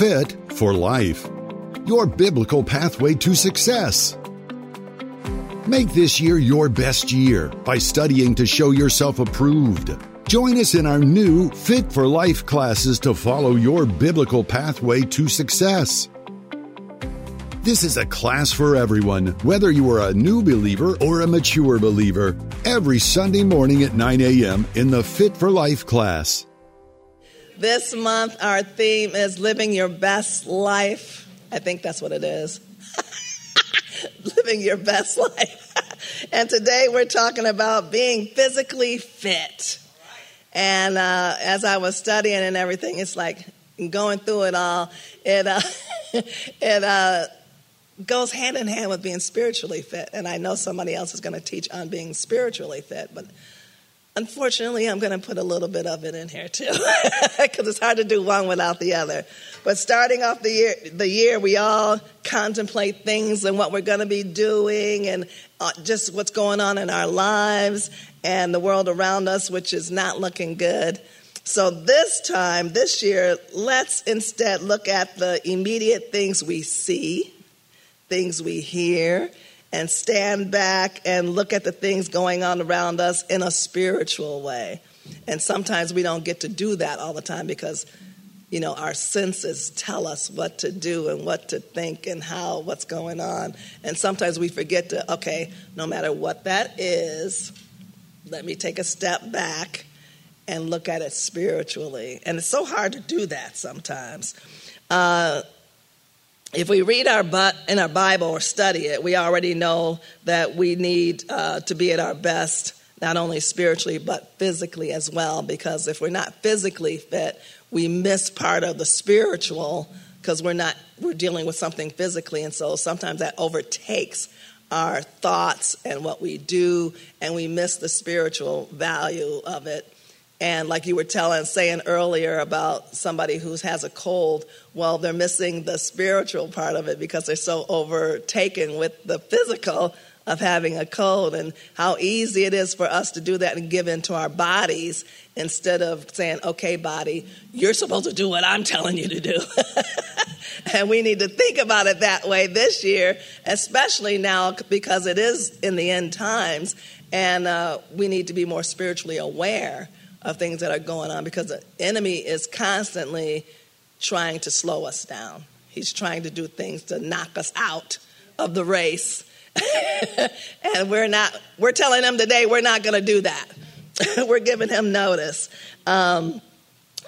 Fit for Life, your biblical pathway to success. Make this year your best year by studying to show yourself approved. Join us in our new Fit for Life classes to follow your biblical pathway to success. This is a class for everyone, whether you are a new believer or a mature believer, every Sunday morning at 9 a.m. in the Fit for Life class. This month, our theme is living your best life. I think that's what it is. living your best life. and today we're talking about being physically fit. And uh, as I was studying and everything, it's like going through it all. It uh, it uh, goes hand in hand with being spiritually fit. And I know somebody else is going to teach on being spiritually fit, but unfortunately, I'm going to put a little bit of it in here too, because it's hard to do one without the other. But starting off the year, the year, we all contemplate things and what we're going to be doing, and uh, just what's going on in our lives and the world around us, which is not looking good. So this time, this year, let's instead look at the immediate things we see, things we hear, and stand back and look at the things going on around us in a spiritual way. And sometimes we don't get to do that all the time because, you know, our senses tell us what to do and what to think and how, what's going on. And sometimes we forget to, okay, no matter what that is, let me take a step back and look at it spiritually. And it's so hard to do that sometimes. Uh, if we read our but in our Bible or study it, we already know that we need uh, to be at our best, not only spiritually but physically as well. Because if we're not physically fit, we miss part of the spiritual because we're not we're dealing with something physically, and so sometimes that overtakes our thoughts and what we do, and we miss the spiritual value of it. And like you were telling, saying earlier about somebody who has a cold, well, they're missing the spiritual part of it because they're so overtaken with the physical of having a cold and how easy it is for us to do that and give into our bodies instead of saying, okay, body, you're supposed to do what I'm telling you to do. and we need to think about it that way this year, especially now because it is in the end times and uh, we need to be more spiritually aware of things that are going on because the enemy is constantly trying to slow us down. He's trying to do things to knock us out of the race. and we're not, we're telling him today we're not going to do that. we're giving him notice. Um,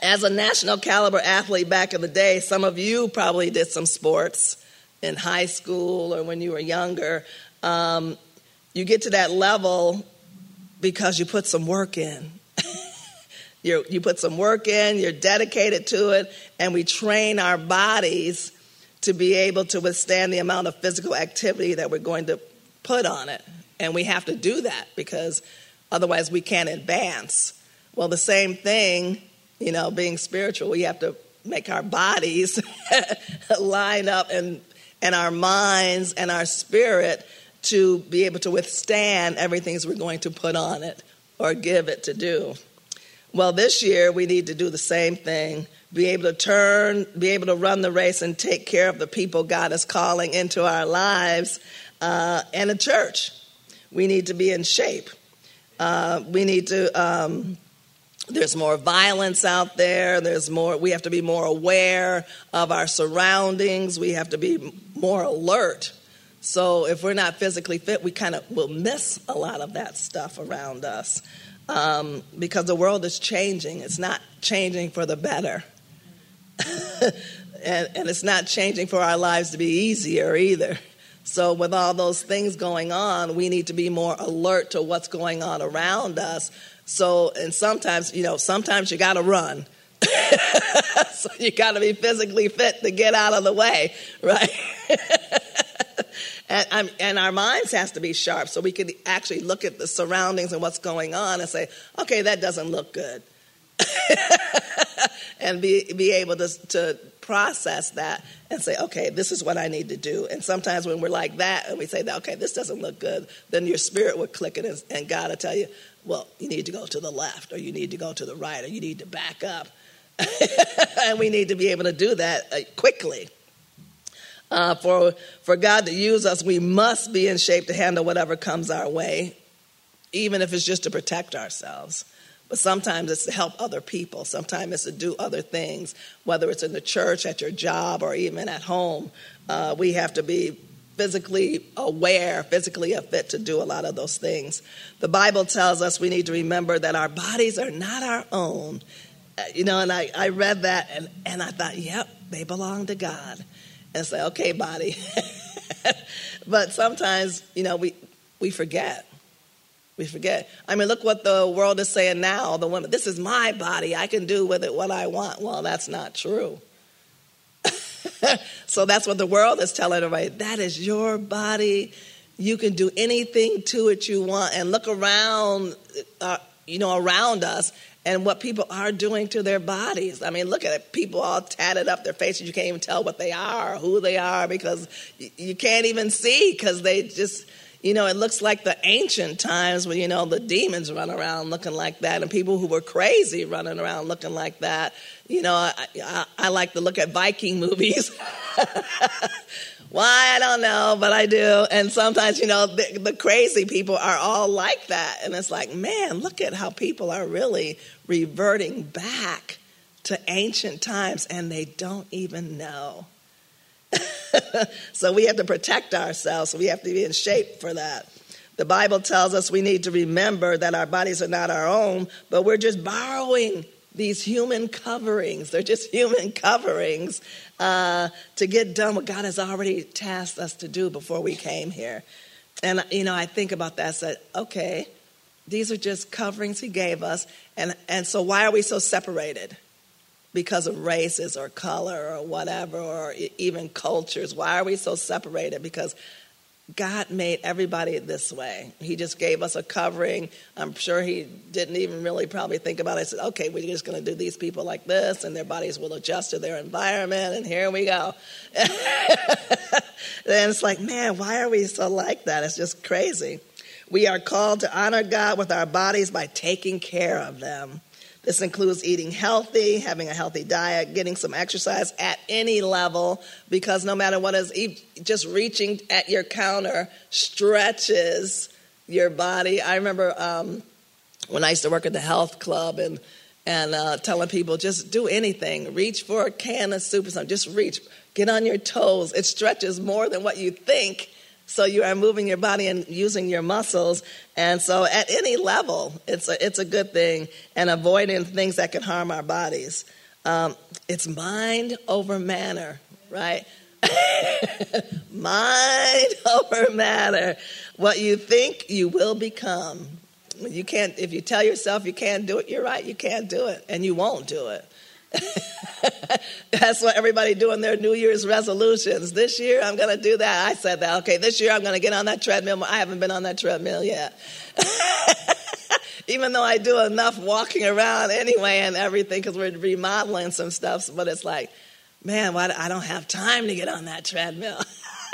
as a national caliber athlete back in the day, some of you probably did some sports in high school or when you were younger. Um, you get to that level because you put some work in. you you put some work in, you're dedicated to it, and we train our bodies to be able to withstand the amount of physical activity that we're going to put on it. And we have to do that because otherwise we can't advance. Well, the same thing, you know, being spiritual, we have to make our bodies line up and and our minds and our spirit to be able to withstand everything we're going to put on it or give it to do. Well, this year we need to do the same thing be able to turn, be able to run the race and take care of the people God is calling into our lives uh, and a church. We need to be in shape. Uh, we need to, um, there's more violence out there. There's more, we have to be more aware of our surroundings. We have to be more alert. So if we're not physically fit, we kind of will miss a lot of that stuff around us um, because the world is changing. It's not changing for the better. and, and it's not changing for our lives to be easier either. So, with all those things going on, we need to be more alert to what's going on around us. So, and sometimes, you know, sometimes you got to run. so, you got to be physically fit to get out of the way, right? and, and, our minds has to be sharp so we can actually look at the surroundings and what's going on and say, okay, that doesn't look good. and be, be able to, to process that and say, okay, this is what I need to do. And sometimes when we're like that and we say, that, okay, this doesn't look good, then your spirit will click it and, and God will tell you, well, you need to go to the left or you need to go to the right or you need to back up. and we need to be able to do that uh, quickly. Uh, for, for God to use us, we must be in shape to handle whatever comes our way, even if it's just to protect ourselves. But sometimes it's to help other people. Sometimes it's to do other things, whether it's in the church, at your job, or even at home. Uh, we have to be physically aware, physically fit to do a lot of those things. The Bible tells us we need to remember that our bodies are not our own. Uh, you know, and I, I read that and, and I thought, yep, they belong to God. And say, okay, body. but sometimes, you know, we, we forget. We forget. I mean, look what the world is saying now. The women, this is my body. I can do with it what I want. Well, that's not true. so that's what the world is telling everybody. That is your body. You can do anything to it you want. And look around, uh, you know, around us and what people are doing to their bodies. I mean, look at it. People all tatted up their faces. You can't even tell what they are, who they are, because you can't even see because they just you know, it looks like the ancient times when, you know, the demons run around looking like that and people who were crazy running around looking like that. You know, I, I, I like to look at Viking movies. Why, I don't know, but I do. And sometimes, you know, the, the crazy people are all like that. And it's like, man, look at how people are really reverting back to ancient times and they don't even know. so we have to protect ourselves. We have to be in shape for that. The Bible tells us we need to remember that our bodies are not our own, but we're just borrowing these human coverings. They're just human coverings uh, to get done what God has already tasked us to do before we came here. And, you know, I think about that. I said, okay, these are just coverings He gave us. And, and so why are we so separated? because of races or color or whatever, or even cultures. Why are we so separated? Because God made everybody this way. He just gave us a covering. I'm sure He didn't even really probably think about it. He said, okay, we're just going to do these people like this, and their bodies will adjust to their environment, and here we go. and it's like, man, why are we so like that? It's just crazy. We are called to honor God with our bodies by taking care of them. This includes eating healthy, having a healthy diet, getting some exercise at any level, because no matter what is, just reaching at your counter stretches your body. I remember um, when I used to work at the health club and and uh, telling people just do anything, reach for a can of soup or something, just reach, get on your toes. It stretches more than what you think so you are moving your body and using your muscles. And so at any level, it's a, it's a good thing and avoiding things that can harm our bodies. Um, it's mind over matter, right? mind over matter. What you think, you will become. You can't, if you tell yourself you can't do it, you're right, you can't do it, and you won't do it. That's what everybody doing their New Year's resolutions. This year I'm going to do that. I said that. Okay, this year I'm going to get on that treadmill. I haven't been on that treadmill yet. Even though I do enough walking around anyway and everything because we're remodeling some stuff, but it's like, man, why I don't have time to get on that treadmill.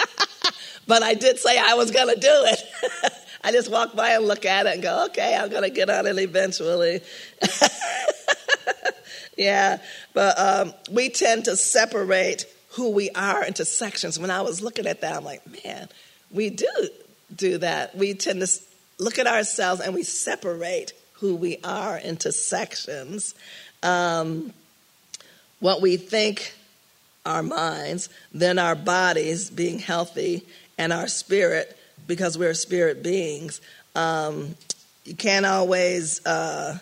but I did say I was going to do it. I just walk by and look at it and go, okay, I'm going to get on it eventually. Yeah, but um, we tend to separate who we are into sections. When I was looking at that, I'm like, man, we do do that. We tend to look at ourselves and we separate who we are into sections. Um, what we think, our minds, then our bodies being healthy, and our spirit, because we're spirit beings. Um, you can't always. Uh,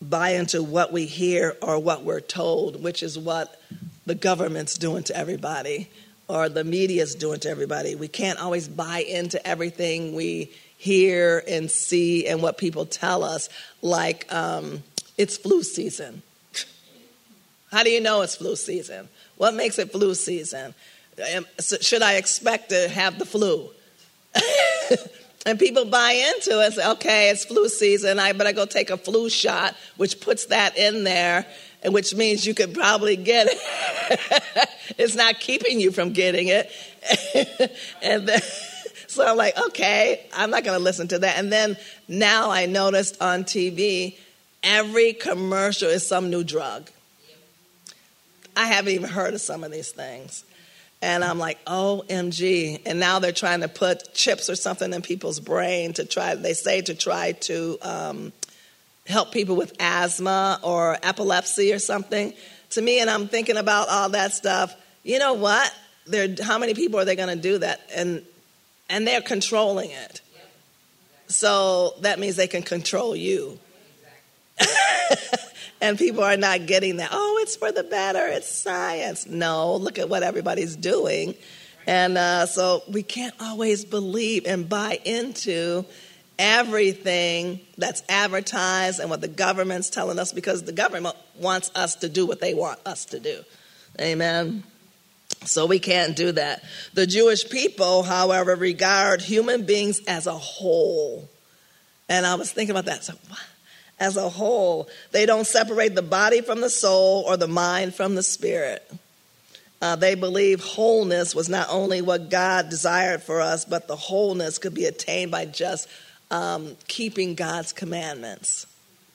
buy into what we hear or what we're told, which is what the government's doing to everybody or the media's doing to everybody. We can't always buy into everything we hear and see and what people tell us, like um, it's flu season. How do you know it's flu season? What makes it flu season? Should I expect to have the flu? And people buy into it. Say, okay, it's flu season. I better go take a flu shot, which puts that in there, and which means you could probably get it. it's not keeping you from getting it. and then, so I'm like, okay, I'm not going to listen to that. And then now I noticed on TV, every commercial is some new drug. I haven't even heard of some of these things. And I'm like, OMG. And now they're trying to put chips or something in people's brain to try, they say to try to um, help people with asthma or epilepsy or something. To me, and I'm thinking about all that stuff. You know what? They're, how many people are they going to do that? And, and they're controlling it. So that means they can control you. And people are not getting that. Oh, it's for the better. It's science. No, look at what everybody's doing. And uh, so we can't always believe and buy into everything that's advertised and what the government's telling us because the government wants us to do what they want us to do. Amen. So we can't do that. The Jewish people, however, regard human beings as a whole. And I was thinking about that. So, what? As a whole. They don't separate the body from the soul or the mind from the spirit. Uh, they believe wholeness was not only what God desired for us, but the wholeness could be attained by just um, keeping God's commandments.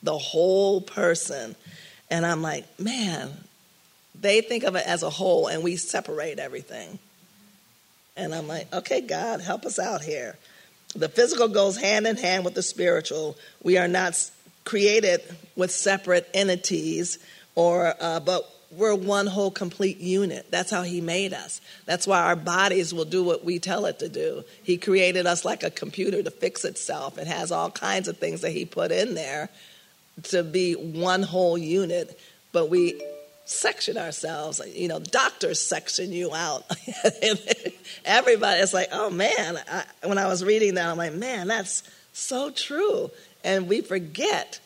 The whole person. And I'm like, man, they think of it as a whole, and we separate everything. And I'm like, okay, God, help us out here. The physical goes hand in hand with the spiritual. We are not created with separate entities, or uh, but we're one whole complete unit. That's how He made us. That's why our bodies will do what we tell it to do. He created us like a computer to fix itself. It has all kinds of things that He put in there to be one whole unit, but we section ourselves. You know, doctors section you out. Everybody, it's like, oh man. I, when I was reading that, I'm like, man, that's so true and we forget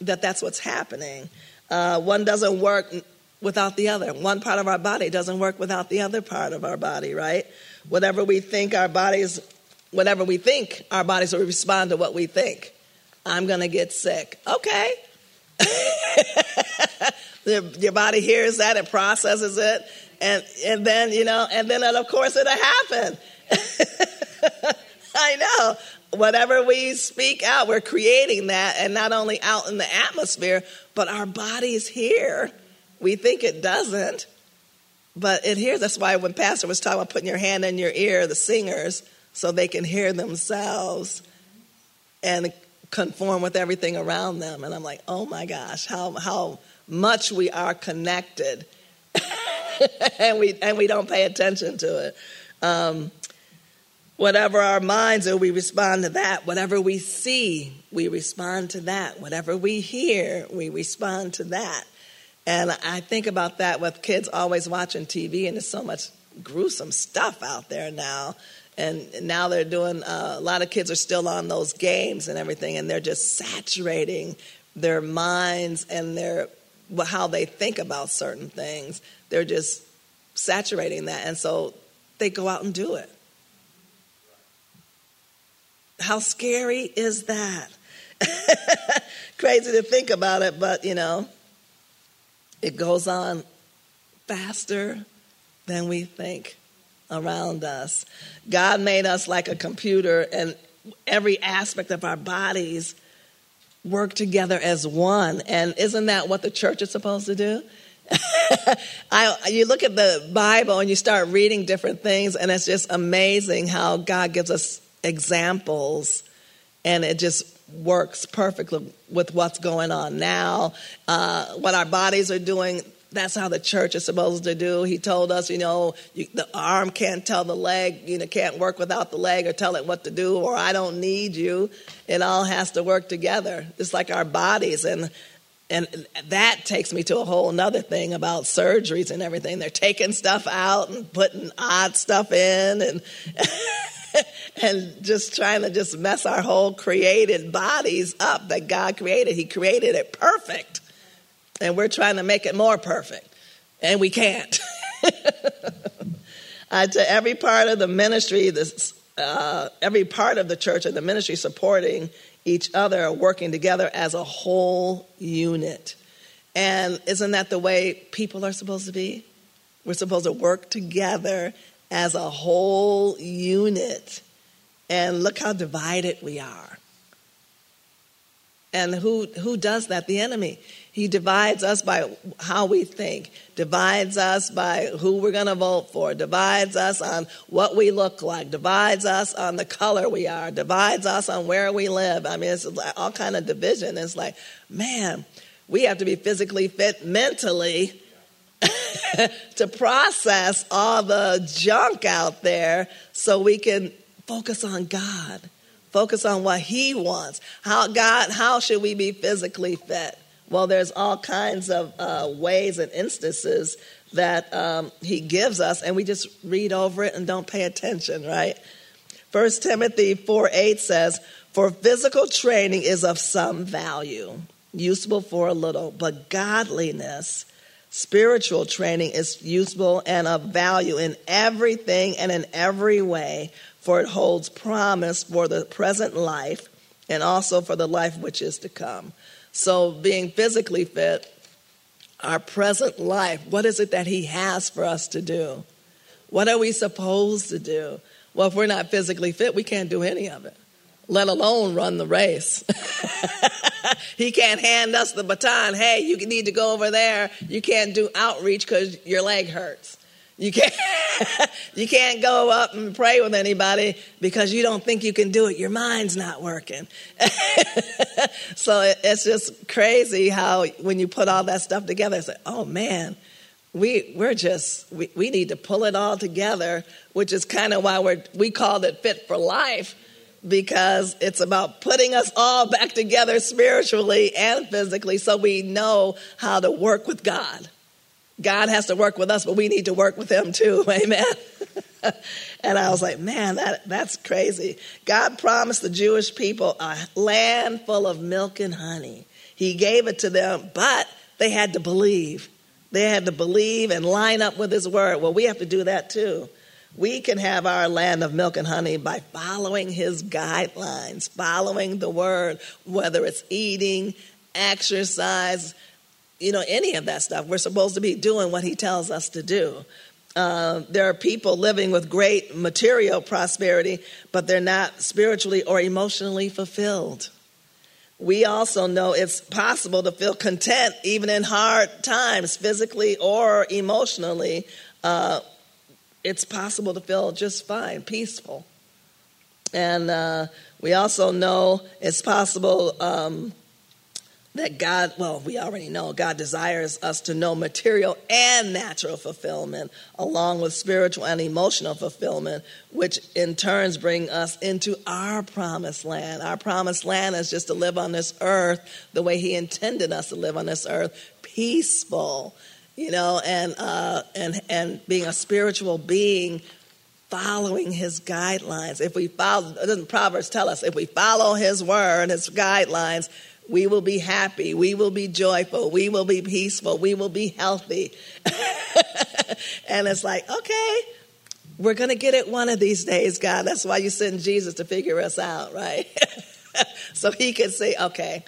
that that's what's happening. Uh, one doesn't work without the other. One part of our body doesn't work without the other part of our body, right? Whatever we think our bodies, whatever we think, our bodies will respond to what we think. I'm going to get sick. Okay. Your body hears that, it processes it, and, and then, you know, and then, of course, it'll happen. I know whatever we speak out, we're creating that, and not only out in the atmosphere, but our bodies here. We think it doesn't, but it hears. That's why when Pastor was talking about putting your hand in your ear, the singers, so they can hear themselves and conform with everything around them. And I'm like, oh my gosh, how how much we are connected, and we and we don't pay attention to it. Um, Whatever our minds are, we respond to that. Whatever we see, we respond to that. Whatever we hear, we respond to that. And I think about that with kids always watching TV, and there's so much gruesome stuff out there now. And now they're doing, uh, a lot of kids are still on those games and everything, and they're just saturating their minds and their how they think about certain things. They're just saturating that. And so they go out and do it. How scary is that? Crazy to think about it, but you know, it goes on faster than we think around us. God made us like a computer, and every aspect of our bodies work together as one. And isn't that what the church is supposed to do? I, you look at the Bible and you start reading different things, and it's just amazing how God gives us examples, and it just works perfectly with what's going on now. Uh, what our bodies are doing, that's how the church is supposed to do. He told us, you know, you, the arm can't tell the leg, you know, can't work without the leg or tell it what to do, or I don't need you. It all has to work together. It's like our bodies. And and that takes me to a whole nother thing about surgeries and everything. They're taking stuff out and putting odd stuff in and and just trying to just mess our whole created bodies up that God created. He created it perfect. And we're trying to make it more perfect. And we can't. to every part of the ministry, this, uh, every part of the church and the ministry supporting each other, working together as a whole unit. And isn't that the way people are supposed to be? We're supposed to work together as a whole unit. And look how divided we are. And who, who does that? The enemy. He divides us by how we think, divides us by who we're going to vote for, divides us on what we look like, divides us on the color we are, divides us on where we live. I mean, it's all kind of division. It's like, man, we have to be physically fit mentally to process all the junk out there so we can focus on God, focus on what He wants. How God, how should we be physically fit? Well, there's all kinds of uh, ways and instances that um, he gives us, and we just read over it and don't pay attention, right? First Timothy 4 8 says, For physical training is of some value, useful for a little, but godliness, spiritual training is useful and of value in everything and in every way, for it holds promise for the present life and also for the life which is to come. So, being physically fit, our present life, what is it that He has for us to do? What are we supposed to do? Well, if we're not physically fit, we can't do any of it, let alone run the race. he can't hand us the baton. Hey, you need to go over there. You can't do outreach because your leg hurts. You can't, you can't go up and pray with anybody because you don't think you can do it. Your mind's not working. so it, it's just crazy how when you put all that stuff together, it's like, oh man, we, we're just, we, we need to pull it all together, which is kind of why we're, we called it Fit for Life because it's about putting us all back together spiritually and physically so we know how to work with God. God has to work with us, but we need to work with Him too. Amen. and I was like, man, that, that's crazy. God promised the Jewish people a land full of milk and honey. He gave it to them, but they had to believe. They had to believe and line up with His word. Well, we have to do that too. We can have our land of milk and honey by following His guidelines, following the word, whether it's eating, exercise, you know, any of that stuff. We're supposed to be doing what he tells us to do. Uh, there are people living with great material prosperity, but they're not spiritually or emotionally fulfilled. We also know it's possible to feel content even in hard times, physically or emotionally. Uh, it's possible to feel just fine, peaceful. And uh, we also know it's possible um, that God, well, we already know God desires us to know material and natural fulfillment, along with spiritual and emotional fulfillment, which in turns bring us into our promised land. Our promised land is just to live on this earth the way He intended us to live on this earth, peaceful, you know, and uh, and and being a spiritual being following his guidelines. If we follow, doesn't Proverbs tell us, if we follow his word, his guidelines, we will be happy. We will be joyful. We will be peaceful. We will be healthy. and it's like, okay, we're going to get it one of these days, God. That's why you send Jesus to figure us out, right? so he can say, okay,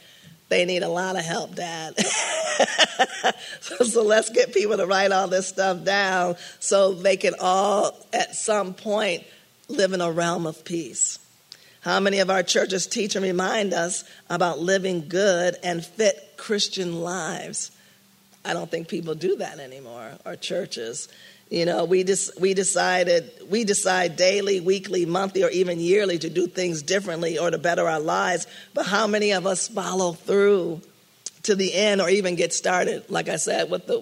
they need a lot of help, Dad. so, so, let's get people to write all this stuff down so they can all, at some point, live in a realm of peace. How many of our churches teach and remind us about living good and fit Christian lives? I don't think people do that anymore, our churches. You know, we just we decided we decide daily, weekly, monthly, or even yearly to do things differently or to better our lives. But how many of us follow through to the end or even get started? Like I said, with the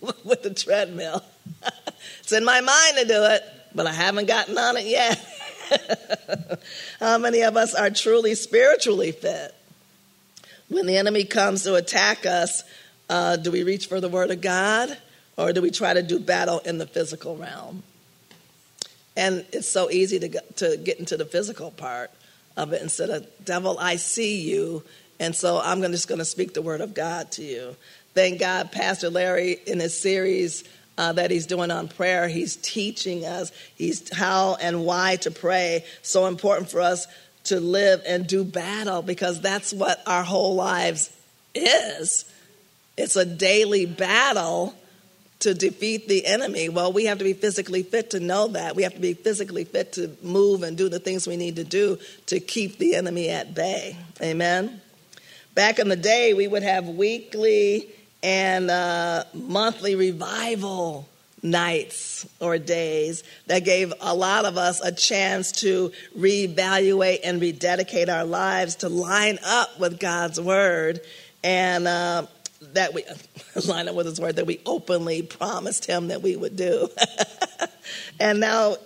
with the treadmill. it's in my mind to do it, but I haven't gotten on it yet. How many of us are truly spiritually fit? When the enemy comes to attack us, uh, do we reach for the word of God or do we try to do battle in the physical realm? And it's so easy to to get into the physical part of it instead of, devil, I see you. And so I'm just going to speak the word of God to you. Thank God, Pastor Larry, in his series, uh, that he's doing on prayer. He's teaching us he's how and why to pray. So important for us to live and do battle because that's what our whole lives is. It's a daily battle to defeat the enemy. Well, we have to be physically fit to know that. We have to be physically fit to move and do the things we need to do to keep the enemy at bay. Amen. Back in the day, we would have weekly and uh, monthly revival nights or days that gave a lot of us a chance to reevaluate and rededicate our lives to line up with God's word and uh, that we line up with his word that we openly promised him that we would do. and now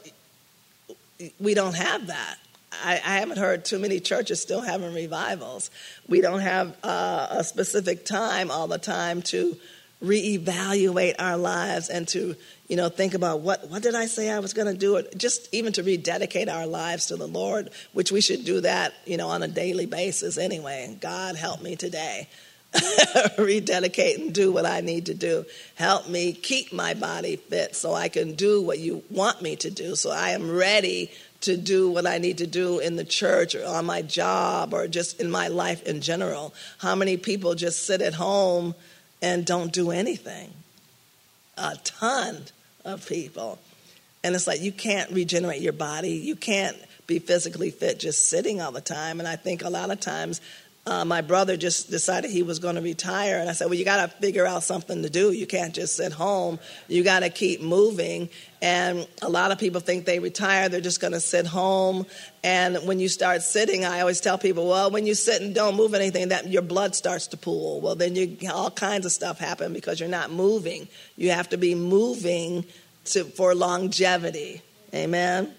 we don't have that. I, I, haven't heard too many churches still having revivals. We don't have uh, a specific time all the time to reevaluate our lives and to you know think about what what did I say I was going to do it just even to rededicate our lives to the Lord which we should do that you know on a daily basis anyway God help me today rededicate and do what I need to do help me keep my body fit so I can do what you want me to do so I am ready to do what I need to do in the church or on my job or just in my life in general how many people just sit at home and don't do anything. A ton of people. And it's like you can't regenerate your body. You can't be physically fit just sitting all the time. And I think a lot of times uh, my brother just decided he was going to retire. And I said, Well, you got to figure out something to do. You can't just sit home. You got to keep moving. And a lot of people think they retire, they're just going to sit home. And when you start sitting, I always tell people, Well, when you sit and don't move anything, that your blood starts to pool. Well, then you, all kinds of stuff happen because you're not moving. You have to be moving to, for longevity. Amen.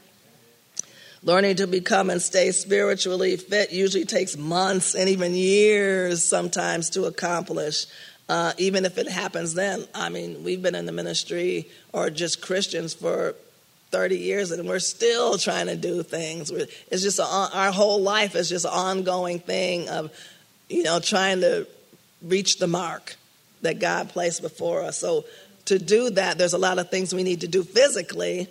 Learning to become and stay spiritually fit usually takes months and even years sometimes to accomplish. Uh, even if it happens then. I mean, we've been in the ministry or just Christians for 30 years and we're still trying to do things. It's just a, our whole life is just an ongoing thing of, you know, trying to reach the mark that God placed before us. So to do that, there's a lot of things we need to do physically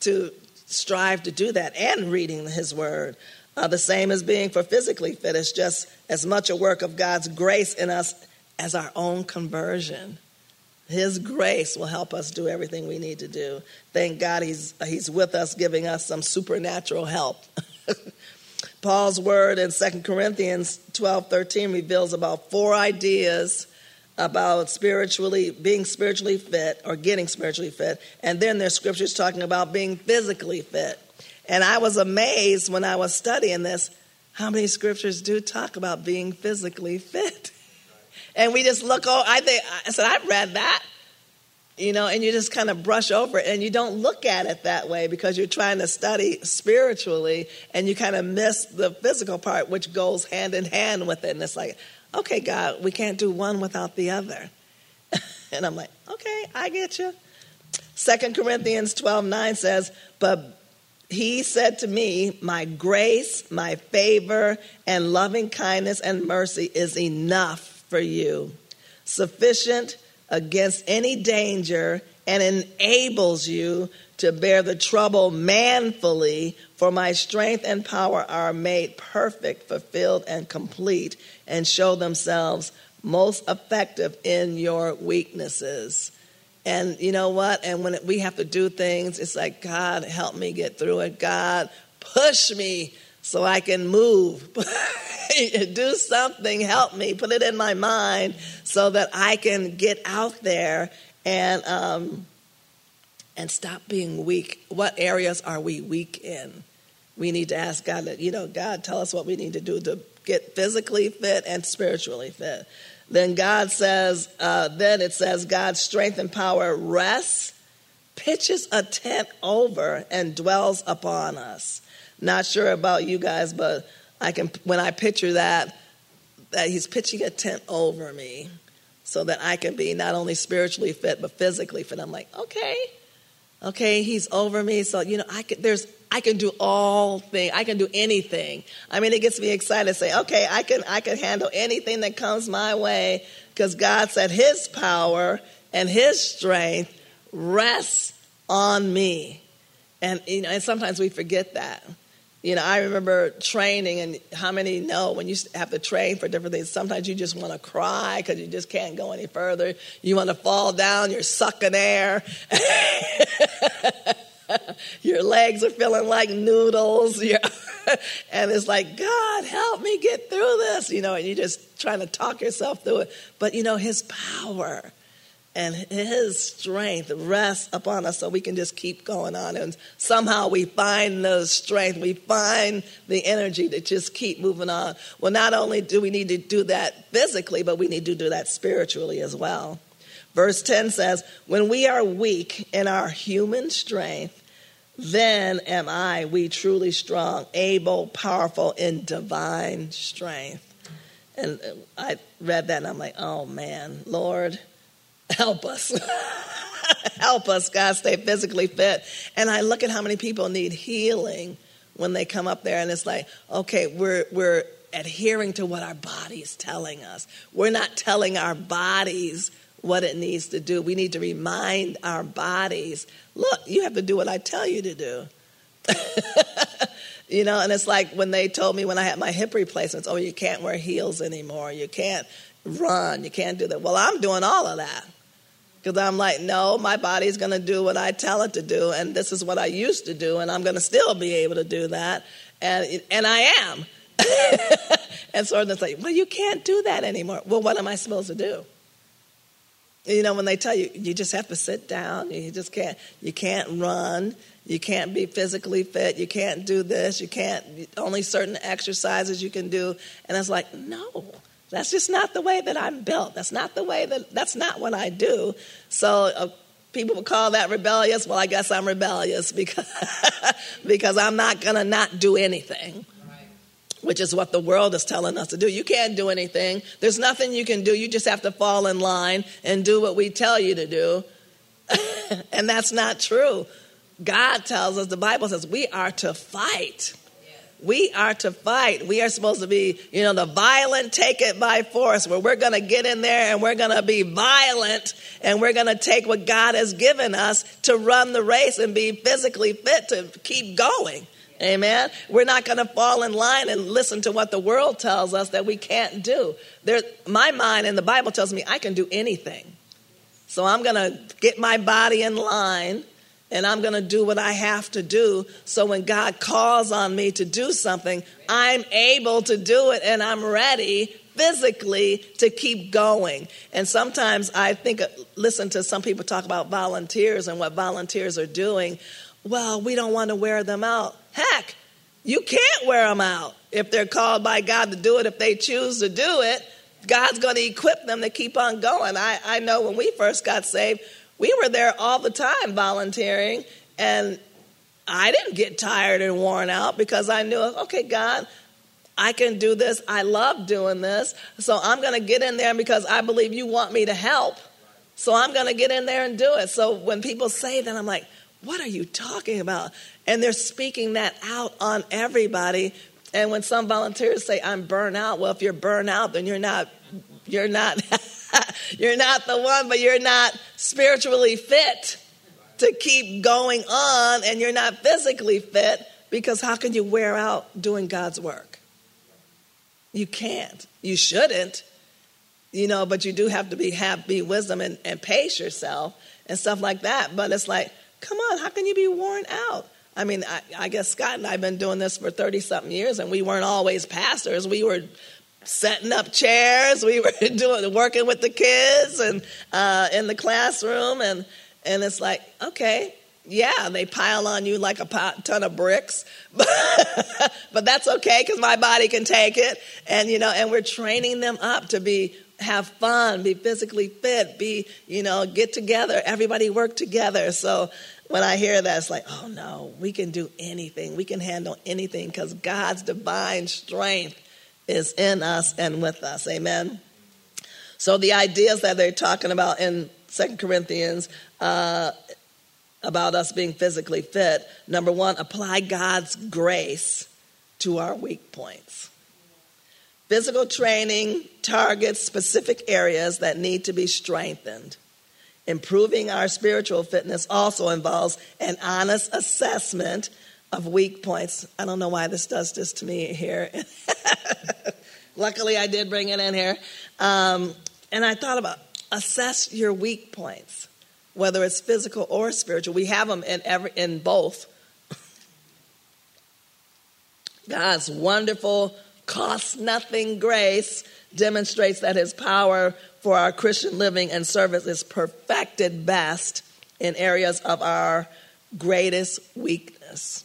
to strive to do that and reading His Word. Uh, the same as being for physically fit. It's just as much a work of God's grace in us as our own conversion. His grace will help us do everything we need to do. Thank God He's, he's with us, giving us some supernatural help. Paul's word in 2 Corinthians 12 13 reveals about four ideas about spiritually being spiritually fit or getting spiritually fit and then there's scriptures talking about being physically fit. And i was amazed when i was studying this how many scriptures do talk about being physically fit? And we just look oh i think i said i've read that you know and you just kind of brush over it and you don't look at it that way because you're trying to study spiritually and you kind of miss the physical part which goes hand in hand with it and it's like okay, God, we can't do one without the other. and I'm like, okay, I get you. Second Corinthians 12 9 says, But he said to me, My grace, my favor, and loving kindness and mercy is enough for you, sufficient against any danger, and enables you to bear the trouble manfully, for my strength and power are made perfect, fulfilled, and complete, and show themselves most effective in your weaknesses. And you know what? And when we have to do things, it's like, God, help me get through it. God, push me so I can move. do something, help me, put it in my mind so that I can get out there and um, and stop being weak. What areas are we weak in? We need to ask God you know, God, tell us what we need to do to get physically fit and spiritually fit. Then God says, uh, then it says, God's strength and power rests, pitches a tent over, and dwells upon us. Not sure about you guys, but I can when I picture that, that He's pitching a tent over me so that I can be not only spiritually fit but physically fit. I'm like, okay, Okay, he's over me, so you know I can. There's I can do all things. I can do anything. I mean, it gets me excited to say, okay, I can I can handle anything that comes my way because God said His power and His strength rests on me, and you know, and sometimes we forget that. You know, I remember training, and how many know when you have to train for different things, sometimes you just want to cry because you just can't go any further. You want to fall down, you're sucking air. your legs are feeling like noodles. and it's like, God, help me get through this, you know, and you're just trying to talk yourself through it. But, you know, His power and His strength rests upon us so we can just keep going on. And somehow we find the strength, we find the energy to just keep moving on. Well, not only do we need to do that physically, but we need to do that spiritually as well. Verse 10 says, When we are weak in our human strength, then am I, we truly strong, able, powerful in divine strength. And I read that and I'm like, oh man, Lord, help us. help us, God, stay physically fit. And I look at how many people need healing when they come up there, and it's like, okay, we're, we're adhering to what our body's telling us. We're not telling our bodies what it needs to do. We need to remind our bodies look, you have to do what I tell you to do. you know, and it's like when they told me when I had my hip replacements, oh, you can't wear heels anymore. You can't run. You can't do that. Well, I'm doing all of that. Because I'm like, no, my body's going to do what I tell it to do, and this is what I used to do, and I'm going to still be able to do that, and and I am. and so it's like, well, you can't do that anymore. Well, what am I supposed to do? You know, when they tell you you just have to sit down, you just can't you can't run, you can't be physically fit, you can't do this, you can't only certain exercises you can do, and it's like, no, that's just not the way that I'm built. That's not the way that that's not what I do. So uh, people would call that rebellious. Well, I guess I'm rebellious because because I'm not gonna not do anything which is what the world is telling us to do. You can't do anything. There's nothing you can do. You just have to fall in line and do what we tell you to do. and that's not true. God tells us, the Bible says, we are to fight. We are to fight. We are supposed to be, you know, the violent take it by force, where we're going to get in there and we're going to be violent and we're going to take what God has given us to run the race and be physically fit to keep going. Amen. We're not going to fall in line and listen to what the world tells us that we can't do. There, my mind and the Bible tells me I can do anything. So I'm going to get my body in line and I'm going to do what I have to do. So when God calls on me to do something, I'm able to do it and I'm ready physically to keep going. And sometimes I think, uh, listen to some people talk about volunteers and what volunteers are doing. Well, we don't want to wear them out. Heck, you can't wear them out if they're called by God to do it. If they choose to do it, God's going to equip them to keep on going. I, I know when we first got saved, we were there all the time volunteering, and I didn't get tired and worn out because I knew, okay, God, I can do this. I love doing this. So I'm going to get in there because I believe you want me to help. So I'm going to get in there and do it. So when people say that, I'm like, what are you talking about? And they're speaking that out on everybody. And when some volunteers say, I'm burnt out, well, if you're burnt out, then you're not, you're not, you're not the one, but you're not spiritually fit to keep going on, and you're not physically fit because how can you wear out doing God's work? You can't. You shouldn't, you know, but you do have to be have be wisdom and, and pace yourself and stuff like that. But it's like Come on, how can you be worn out? I mean, I, I guess Scott and I have been doing this for 30 something years, and we weren't always pastors. We were setting up chairs, we were doing working with the kids and uh, in the classroom, and, and it's like, okay, yeah, they pile on you like a ton of bricks, but that's okay because my body can take it. And you know, and we're training them up to be have fun, be physically fit, be you know, get together. Everybody work together. So when I hear that, it's like, oh no, we can do anything. We can handle anything because God's divine strength is in us and with us. Amen. So the ideas that they're talking about in Second Corinthians uh, about us being physically fit. Number one, apply God's grace to our weak points. Physical training targets specific areas that need to be strengthened. Improving our spiritual fitness also involves an honest assessment of weak points. I don't know why this does this to me here. Luckily, I did bring it in here. Um, and I thought about assess your weak points. whether it's physical or spiritual. We have them in every in both. God's wonderful, cost nothing grace demonstrates that his power for our Christian living and service is perfected best in areas of our greatest weakness.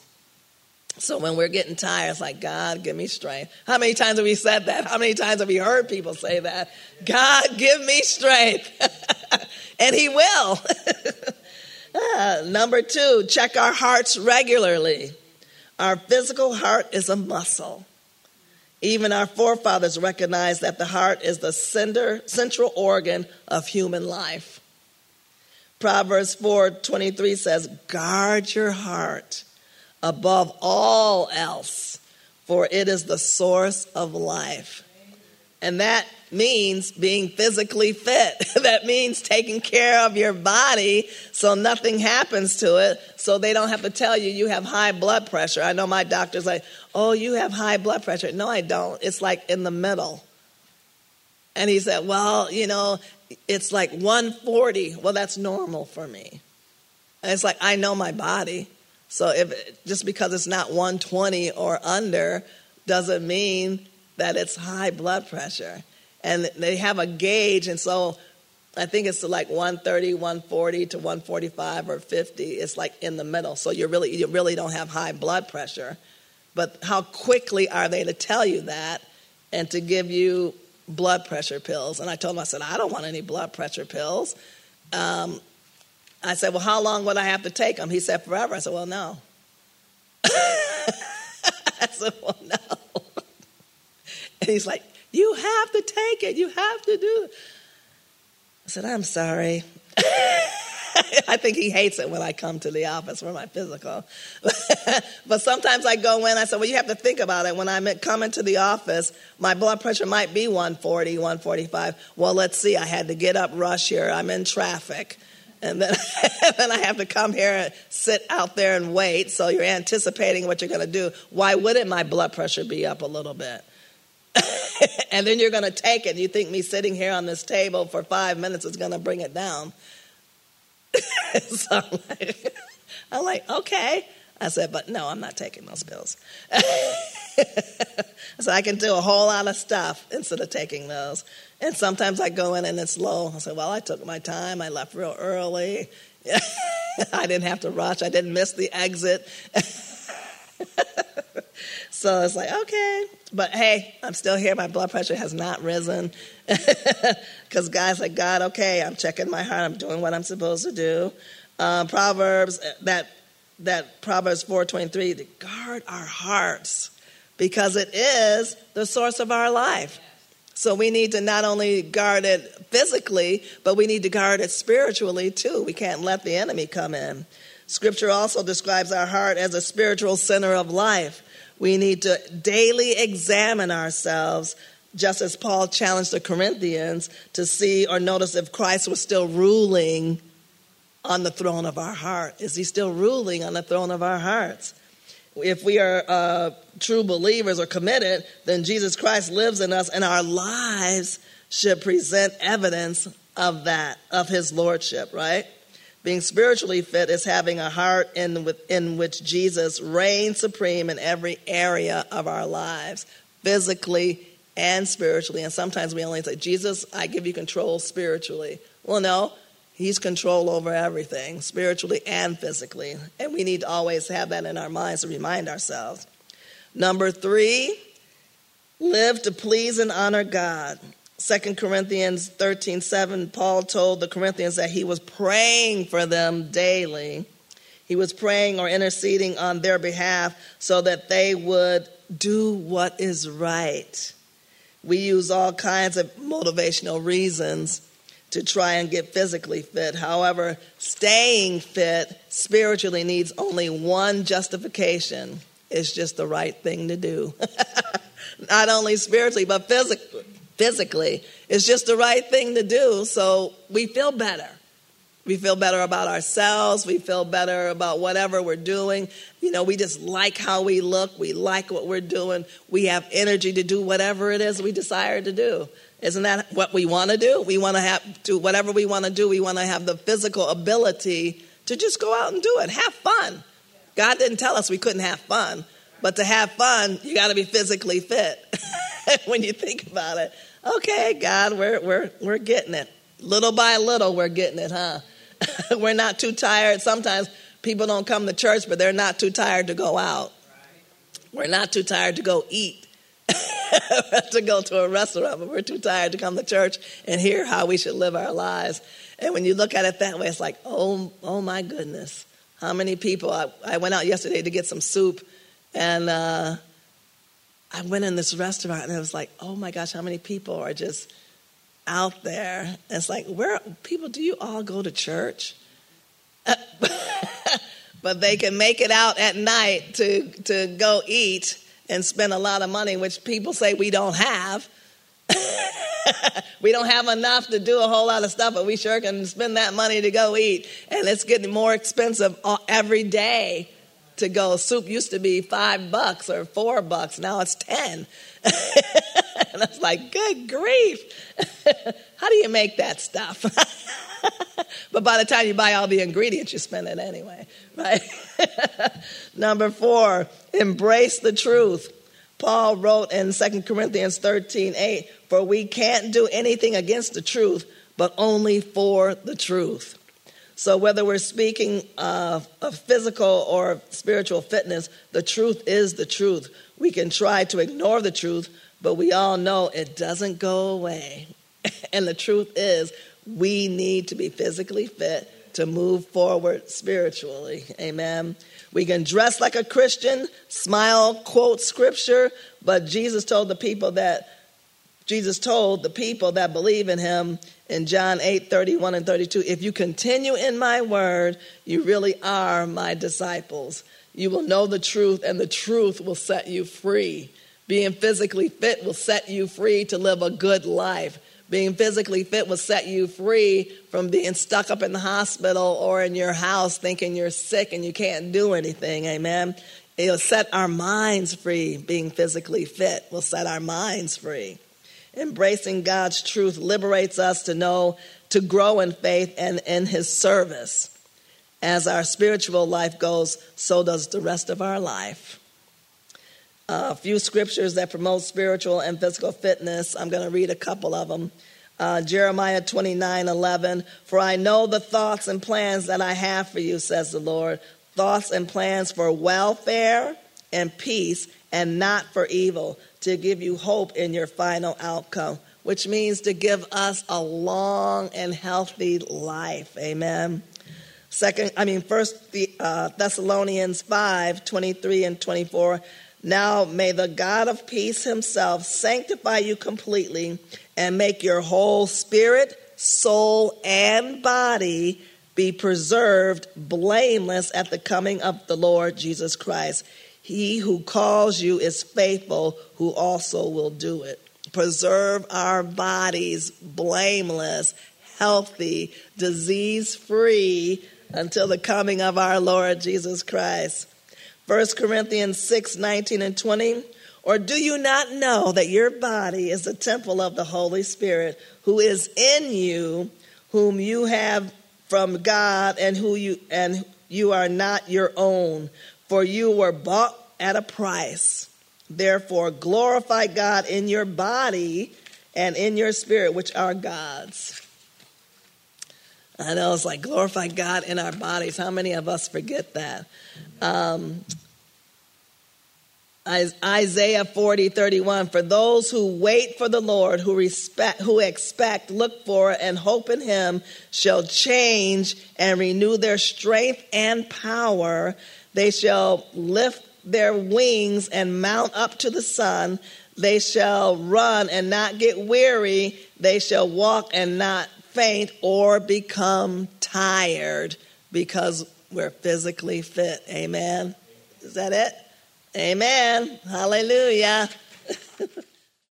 So when we're getting tired, it's like, God, give me strength. How many times have we said that? How many times have we heard people say that? God, give me strength. and He will. uh, number two, check our hearts regularly. Our physical heart is a muscle. Even our forefathers recognized that the heart is the center, central organ of human life. Proverbs 4:23 says, "Guard your heart above all else, for it is the source of life." And that means being physically fit. that means taking care of your body so nothing happens to it, so they don't have to tell you you have high blood pressure. I know my doctor's like, oh, you have high blood pressure. No, I don't. It's like in the middle. And he said, well, you know, it's like 140. Well, that's normal for me. And it's like, I know my body. So if just because it's not 120 or under doesn't mean that it's high blood pressure. And they have a gauge, and so I think it's like 130, 140 to 145 or 50. It's like in the middle. So you really you really don't have high blood pressure. But how quickly are they to tell you that and to give you blood pressure pills? And I told them I said, I don't want any blood pressure pills. Um, I said, Well, how long would I have to take them? He said, Forever. I said, Well, no. I said, Well, no. And he's like, You have to take it. You have to do it. I said, I'm sorry. I think he hates it when I come to the office for my physical. but sometimes I go in, I said, Well, you have to think about it. When I'm coming to the office, my blood pressure might be 140, 145. Well, let's see. I had to get up, rush here. I'm in traffic. And then, then I have to come here and sit out there and wait. So you're anticipating what you're going to do. Why wouldn't my blood pressure be up a little bit? and then you're going to take it. You think me sitting here on this table for five minutes is going to bring it down. so I'm like, I'm like, okay. I said, but no, I'm not taking those pills. so I can do a whole lot of stuff instead of taking those. And sometimes I go in and it's low. I say, well, I took my time. I left real early. I didn't have to rush. I didn't miss the exit. so it's like, okay. But hey, I'm still here. My blood pressure has not risen. Because God's like, God, okay, I'm checking my heart. I'm doing what I'm supposed to do. Um, Proverbs, that, that Proverbs 4.23, to guard our hearts because it is the source of our life. So we need to not only guard it physically, but we need to guard it spiritually too. We can't let the enemy come in. Scripture also describes our heart as a spiritual center of life. We need to daily examine ourselves, just as Paul challenged the Corinthians to see or notice if Christ was still ruling on the throne of our heart. Is he still ruling on the throne of our hearts? If we are uh, true believers or committed, then Jesus Christ lives in us, and our lives should present evidence of that, of his lordship, right? Being spiritually fit is having a heart in, in which Jesus reigns supreme in every area of our lives, physically and spiritually. And sometimes we only say, Jesus, I give you control spiritually. Well, no, He's control over everything, spiritually and physically. And we need to always have that in our minds to remind ourselves. Number three, live to please and honor God. 2 Corinthians 13 7, Paul told the Corinthians that he was praying for them daily. He was praying or interceding on their behalf so that they would do what is right. We use all kinds of motivational reasons to try and get physically fit. However, staying fit spiritually needs only one justification it's just the right thing to do. Not only spiritually, but physically physically. It's just the right thing to do. So we feel better. We feel better about ourselves. We feel better about whatever we're doing. You know, we just like how we look. We like what we're doing. We have energy to do whatever it is we desire to do. Isn't that what we want to do? We want to have do whatever we want to do. We want to have the physical ability to just go out and do it. Have fun. God didn't tell us we couldn't have fun, but to have fun, you got to be physically fit. when you think about it, okay, God, we're we're we're getting it. Little by little, we're getting it, huh? we're not too tired. Sometimes people don't come to church, but they're not too tired to go out. We're not too tired to go eat. to go to a restaurant, but we're too tired to come to church and hear how we should live our lives. And when you look at it that way, it's like, oh, oh my goodness, how many people? I, I went out yesterday to get some soup, and uh, I went in this restaurant, and it was like, oh my gosh, how many people are just out there? And it's like, where people? Do you all go to church? but they can make it out at night to to go eat and spend a lot of money, which people say we don't have. we don't have enough to do a whole lot of stuff, but we sure can spend that money to go eat. And it's getting more expensive every day to go. Soup used to be five bucks or four bucks, now it's 10. and I was like, good grief. How do you make that stuff? but by the time you buy all the ingredients, you spend it anyway, right? Number four, embrace the truth. Paul wrote in 2 Corinthians 13 8, For we can't do anything against the truth, but only for the truth. So, whether we're speaking of, of physical or spiritual fitness, the truth is the truth. We can try to ignore the truth, but we all know it doesn't go away. and the truth is, we need to be physically fit to move forward spiritually. Amen. We can dress like a Christian, smile, quote scripture, but Jesus told the people that Jesus told the people that believe in him in John 8 31 and 32 if you continue in my word, you really are my disciples. You will know the truth, and the truth will set you free. Being physically fit will set you free to live a good life. Being physically fit will set you free from being stuck up in the hospital or in your house thinking you're sick and you can't do anything. Amen. It'll set our minds free. Being physically fit will set our minds free. Embracing God's truth liberates us to know, to grow in faith and in His service. As our spiritual life goes, so does the rest of our life a few scriptures that promote spiritual and physical fitness. I'm going to read a couple of them. Uh, Jeremiah 29 11. For I know the thoughts and plans that I have for you, says the Lord. Thoughts and plans for welfare and peace, and not for evil, to give you hope in your final outcome, which means to give us a long and healthy life. Amen. Second, I mean, First uh, Thessalonians 5 23 and 24. Now may the God of peace himself sanctify you completely and make your whole spirit, soul, and body be preserved blameless at the coming of the Lord Jesus Christ. He who calls you is faithful, who also will do it. Preserve our bodies blameless, healthy, disease free until the coming of our Lord Jesus Christ. 1 Corinthians 6 19 and 20. Or do you not know that your body is a temple of the Holy Spirit who is in you, whom you have from God and who you and you are not your own, for you were bought at a price. Therefore glorify God in your body and in your spirit, which are God's. I know it's like glorify God in our bodies. How many of us forget that? Um, Isaiah 40, 31. For those who wait for the Lord, who respect, who expect, look for, and hope in him, shall change and renew their strength and power. They shall lift their wings and mount up to the sun. They shall run and not get weary. They shall walk and not faint or become tired because we're physically fit. Amen. Is that it? Amen. Hallelujah.